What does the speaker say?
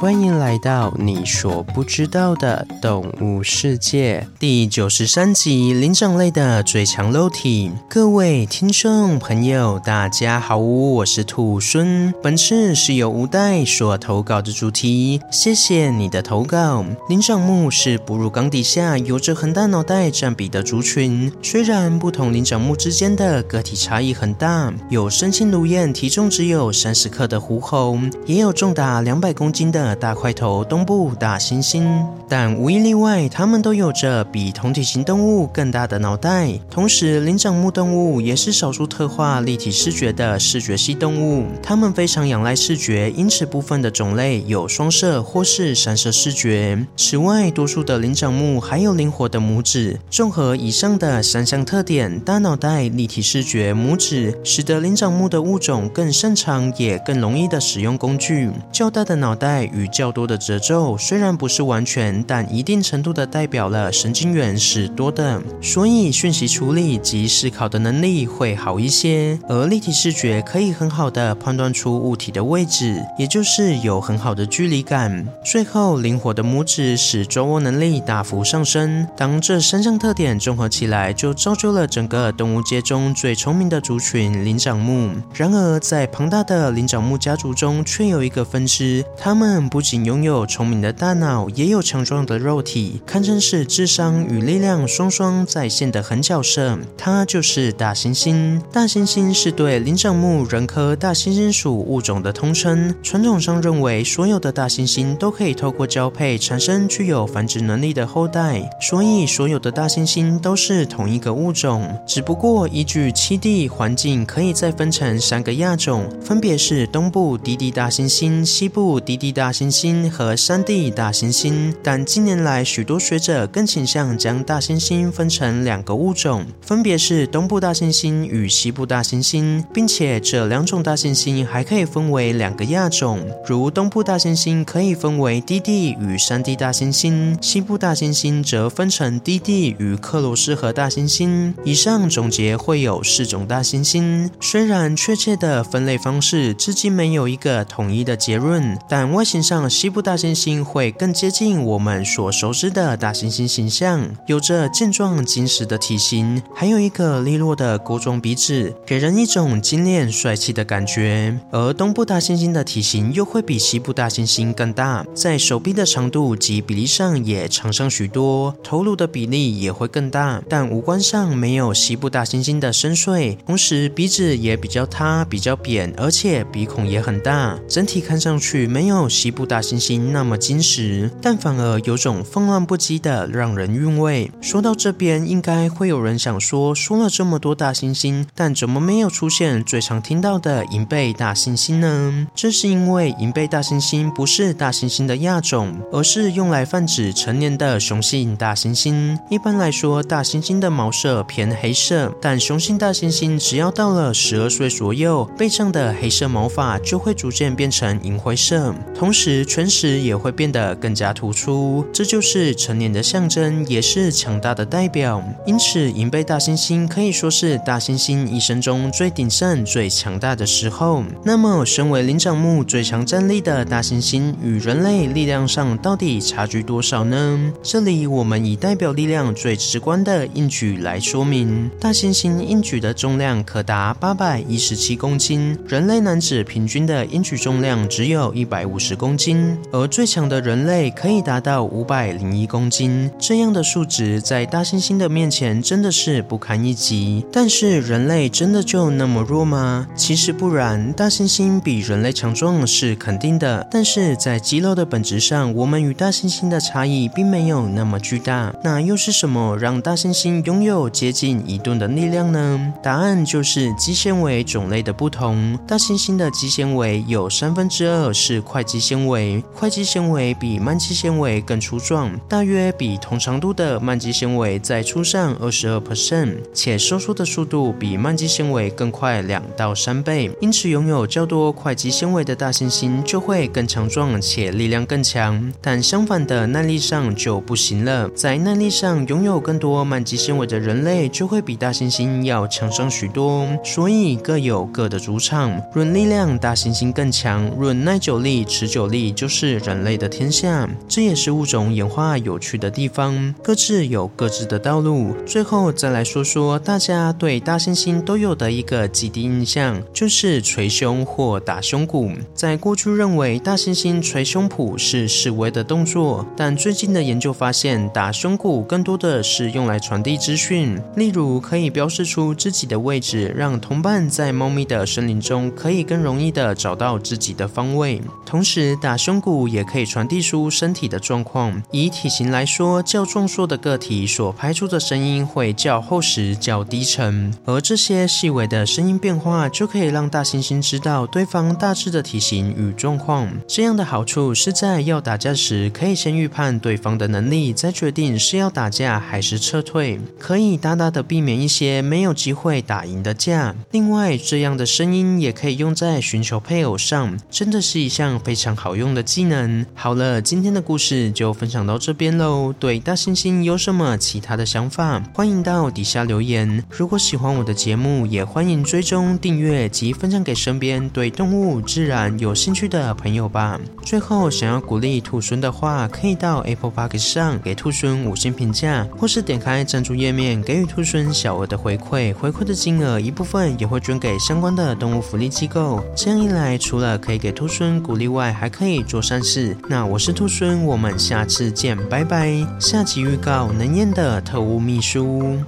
欢迎来到你所不知道的动物世界第九十三集：灵长类的最强肉体。各位听众朋友，大家好，我是兔孙。本次是由吴代所投稿的主题，谢谢你的投稿。灵长目是哺乳纲底下有着很大脑袋占比的族群，虽然不同灵长目之间的个体差异很大，有身轻如燕、体重只有三十克的狐猴，也有重达两百公斤的。大块头东部大猩猩，但无一例外，它们都有着比同体型动物更大的脑袋。同时，灵长目动物也是少数特化立体视觉的视觉系动物，它们非常仰赖视觉，因此部分的种类有双色或是三色视觉。此外，多数的灵长目还有灵活的拇指。综合以上的三项特点，大脑袋、立体视觉、拇指，使得灵长目的物种更擅长也更容易的使用工具。较大的脑袋与与较多的褶皱，虽然不是完全，但一定程度的代表了神经元是多的，所以讯息处理及思考的能力会好一些。而立体视觉可以很好的判断出物体的位置，也就是有很好的距离感。最后，灵活的拇指使抓握能力大幅上升。当这三项特点综合起来，就造就了整个动物界中最聪明的族群——灵长目。然而，在庞大的灵长目家族中，却有一个分支，它们。不仅拥有聪明的大脑，也有强壮的肉体，堪称是智商与力量双双在线的狠角色。它就是大猩猩。大猩猩是对灵长目人科大猩猩属物种的通称。传统上认为，所有的大猩猩都可以透过交配产生具有繁殖能力的后代，所以所有的大猩猩都是同一个物种。只不过依据栖地环境，可以再分成三个亚种，分别是东部低地大猩猩、西部低地大猩猩。猩猩和山地大猩猩，但近年来许多学者更倾向将大猩猩分成两个物种，分别是东部大猩猩与西部大猩猩，并且这两种大猩猩还可以分为两个亚种，如东部大猩猩可以分为低地与山地大猩猩，西部大猩猩则分成低地与克罗斯河大猩猩。以上总结会有四种大猩猩，虽然确切的分类方式至今没有一个统一的结论，但外形上。西部大猩猩会更接近我们所熟知的大猩猩形象，有着健壮精实的体型，还有一个利落的钩状鼻子，给人一种精炼帅气的感觉。而东部大猩猩的体型又会比西部大猩猩更大，在手臂的长度及比例上也长上许多，头颅的比例也会更大，但五官上没有西部大猩猩的深邃，同时鼻子也比较塌、比较扁，而且鼻孔也很大，整体看上去没有西部大猩猩那么矜持，但反而有种放浪不羁的让人韵味。说到这边，应该会有人想说，说了这么多大猩猩，但怎么没有出现最常听到的银背大猩猩呢？这是因为银背大猩猩不是大猩猩的亚种，而是用来泛指成年的雄性大猩猩。一般来说，大猩猩的毛色偏黑色，但雄性大猩猩只要到了十二岁左右，背上的黑色毛发就会逐渐变成银灰色，同时。时全食也会变得更加突出，这就是成年的象征，也是强大的代表。因此，银背大猩猩可以说是大猩猩一生中最鼎盛、最强大的时候。那么，身为灵长目最强战力的大猩猩，与人类力量上到底差距多少呢？这里我们以代表力量最直观的硬举来说明。大猩猩硬举的重量可达八百一十七公斤，人类男子平均的硬举重量只有一百五十公公斤。而最强的人类可以达到五百零一公斤，这样的数值在大猩猩的面前真的是不堪一击。但是人类真的就那么弱吗？其实不然，大猩猩比人类强壮是肯定的，但是在肌肉的本质上，我们与大猩猩的差异并没有那么巨大。那又是什么让大猩猩拥有接近一吨的力量呢？答案就是肌纤维种类的不同。大猩猩的肌纤维有三分之二是块肌纤维。快肌纤维比慢肌纤维更粗壮，大约比同长度的慢肌纤维再粗上二十二 percent，且收缩的速度比慢肌纤维更快两到三倍。因此，拥有较多快肌纤维的大猩猩就会更强壮且力量更强。但相反的，耐力上就不行了。在耐力上，拥有更多慢肌纤维的人类就会比大猩猩要强上许多。所以各有各的主场。论力量，大猩猩更强；论耐久力、持久力就是人类的天下，这也是物种演化有趣的地方。各自有各自的道路。最后再来说说大家对大猩猩都有的一个既定印象，就是捶胸或打胸骨。在过去认为大猩猩捶胸脯是示威的动作，但最近的研究发现，打胸骨更多的是用来传递资讯，例如可以标示出自己的位置，让同伴在猫咪的森林中可以更容易的找到自己的方位。同时，打胸骨也可以传递出身体的状况。以体型来说，较壮硕的个体所拍出的声音会较厚实、较低沉，而这些细微的声音变化就可以让大猩猩知道对方大致的体型与状况。这样的好处是在要打架时，可以先预判对方的能力，再决定是要打架还是撤退，可以大大的避免一些没有机会打赢的架。另外，这样的声音也可以用在寻求配偶上，真的是一项非常好好用的技能。好了，今天的故事就分享到这边喽。对大猩猩有什么其他的想法，欢迎到底下留言。如果喜欢我的节目，也欢迎追踪订阅及分享给身边对动物自然有兴趣的朋友吧。最后，想要鼓励兔孙的话，可以到 Apple Park 上给兔孙五星评价，或是点开赞助页面给予兔孙小额的回馈。回馈的金额一部分也会捐给相关的动物福利机构。这样一来，除了可以给兔孙鼓励外，还可以做善事。那我是兔孙，我们下次见，拜拜。下集预告：能验的特务秘书。